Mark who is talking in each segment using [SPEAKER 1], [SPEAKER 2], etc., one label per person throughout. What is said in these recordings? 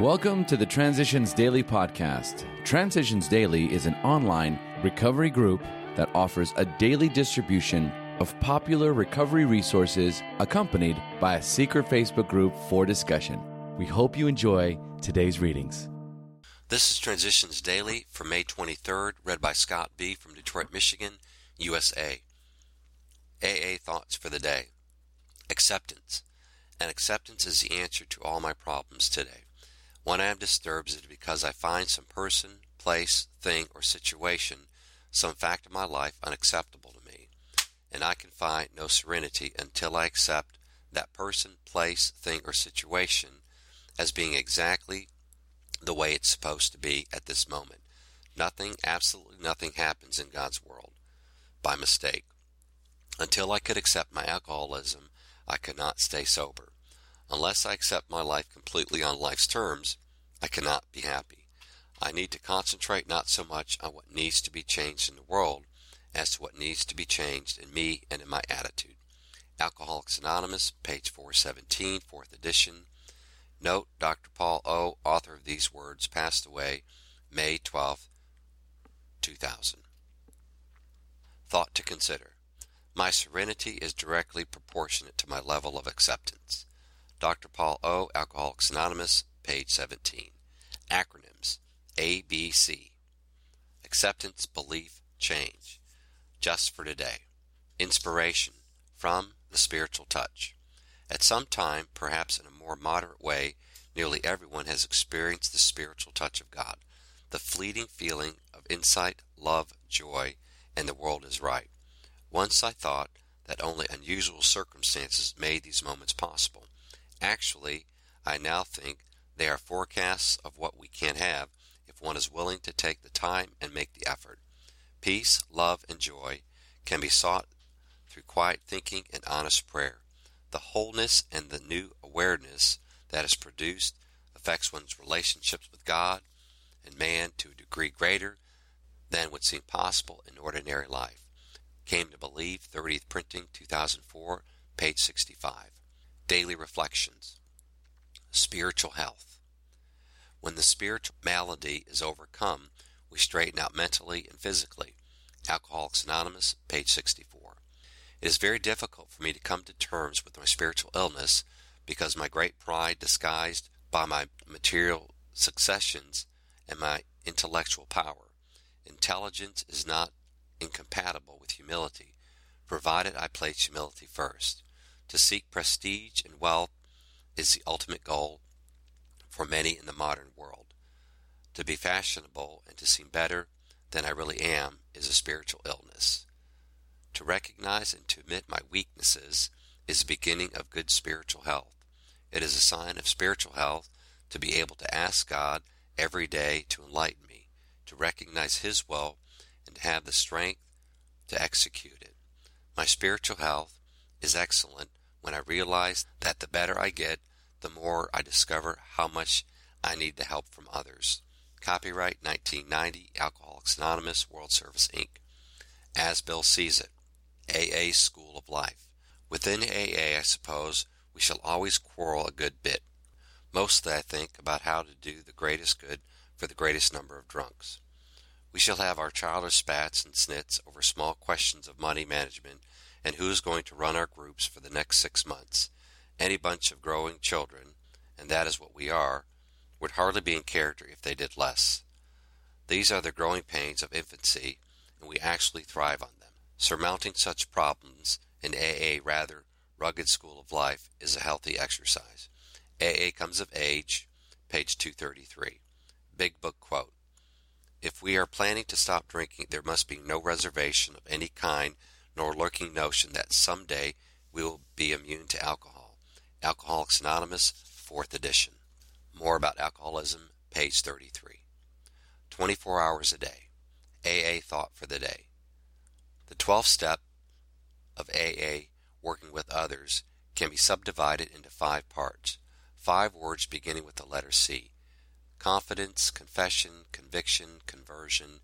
[SPEAKER 1] Welcome to the Transitions Daily podcast. Transitions Daily is an online recovery group that offers a daily distribution of popular recovery resources accompanied by a secret Facebook group for discussion. We hope you enjoy today's readings.
[SPEAKER 2] This is Transitions Daily for May 23rd, read by Scott B. from Detroit, Michigan, USA. AA Thoughts for the Day Acceptance. And acceptance is the answer to all my problems today. When I am disturbed, it is because I find some person, place, thing, or situation, some fact of my life unacceptable to me, and I can find no serenity until I accept that person, place, thing, or situation as being exactly the way it's supposed to be at this moment. Nothing, absolutely nothing happens in God's world by mistake. Until I could accept my alcoholism, I could not stay sober. Unless I accept my life completely on life's terms, I cannot be happy. I need to concentrate not so much on what needs to be changed in the world as to what needs to be changed in me and in my attitude. Alcoholics Anonymous, page 417, 4th edition. Note, Dr. Paul O., author of these words, passed away May 12, 2000. Thought to consider. My serenity is directly proportionate to my level of acceptance. Dr. Paul O., Alcoholics Anonymous, page 17. Acronyms ABC Acceptance, Belief, Change. Just for today. Inspiration from the Spiritual Touch. At some time, perhaps in a more moderate way, nearly everyone has experienced the spiritual touch of God, the fleeting feeling of insight, love, joy, and the world is right. Once I thought that only unusual circumstances made these moments possible. Actually, I now think they are forecasts of what we can have if one is willing to take the time and make the effort. Peace, love, and joy can be sought through quiet thinking and honest prayer. The wholeness and the new awareness that is produced affects one's relationships with God and man to a degree greater than would seem possible in ordinary life. Came to Believe, 30th Printing, 2004, page 65. Daily Reflections Spiritual Health When the spiritual malady is overcome, we straighten out mentally and physically. Alcoholics Anonymous, page 64. It is very difficult for me to come to terms with my spiritual illness because my great pride disguised by my material successions and my intellectual power. Intelligence is not incompatible with humility, provided I place humility first. To seek prestige and wealth is the ultimate goal for many in the modern world. To be fashionable and to seem better than I really am is a spiritual illness. To recognize and to admit my weaknesses is the beginning of good spiritual health. It is a sign of spiritual health to be able to ask God every day to enlighten me, to recognize His will, and to have the strength to execute it. My spiritual health is excellent when I realize that the better I get, the more I discover how much I need the help from others. Copyright 1990, Alcoholics Anonymous, World Service Inc. As Bill sees it, AA School of Life. Within AA, I suppose, we shall always quarrel a good bit. Mostly, I think, about how to do the greatest good for the greatest number of drunks. We shall have our childish spats and snits over small questions of money management and who is going to run our groups for the next six months. Any bunch of growing children, and that is what we are, would hardly be in character if they did less. These are the growing pains of infancy, and we actually thrive on them. Surmounting such problems in AA rather rugged school of life is a healthy exercise. AA comes of age, page 233. Big Book quote. If we are planning to stop drinking, there must be no reservation of any kind nor lurking notion that some day we will be immune to alcohol. Alcoholics Anonymous, 4th edition. More about alcoholism, page 33. 24 hours a day. AA thought for the day. The 12th step of AA, working with others, can be subdivided into five parts. Five words beginning with the letter C confidence, confession, conviction, conversion,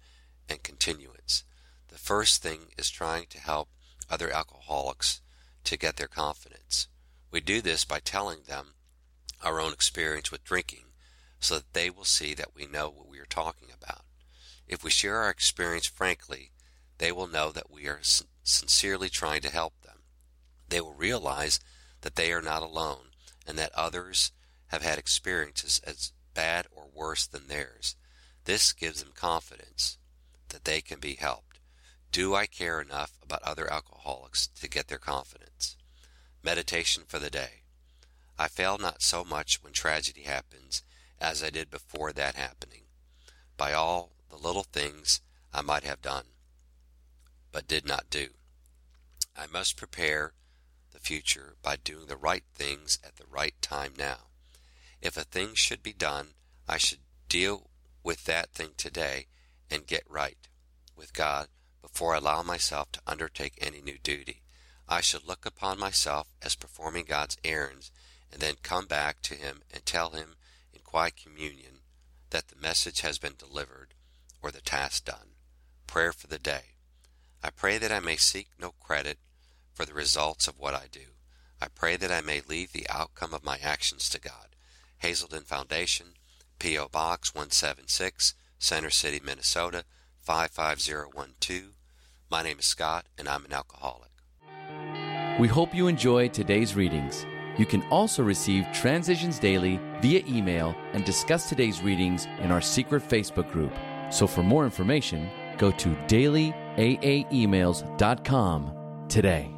[SPEAKER 2] and continuance. The first thing is trying to help other alcoholics to get their confidence. We do this by telling them our own experience with drinking, so that they will see that we know what we are talking about. If we share our experience frankly, they will know that we are sincerely trying to help them. They will realize that they are not alone and that others have had experiences as bad or worse than theirs. This gives them confidence that they can be helped. Do I care enough about other alcoholics to get their confidence? Meditation for the day. I fail not so much when tragedy happens as I did before that happening. By all the little things I might have done, but did not do. I must prepare the future by doing the right things at the right time now. If a thing should be done, I should deal with that thing today and get right with God before I allow myself to undertake any new duty. I should look upon myself as performing God's errands and then come back to Him and tell Him in quiet communion that the message has been delivered or the task done. Prayer for the day. I pray that I may seek no credit for the results of what I do. I pray that I may leave the outcome of my actions to God. Hazelden Foundation, P.O. Box 176, Center City, Minnesota 55012. My name is Scott, and I'm an alcoholic.
[SPEAKER 1] We hope you enjoyed today's readings. You can also receive Transitions Daily via email and discuss today's readings in our secret Facebook group. So for more information, go to dailyaaemails.com today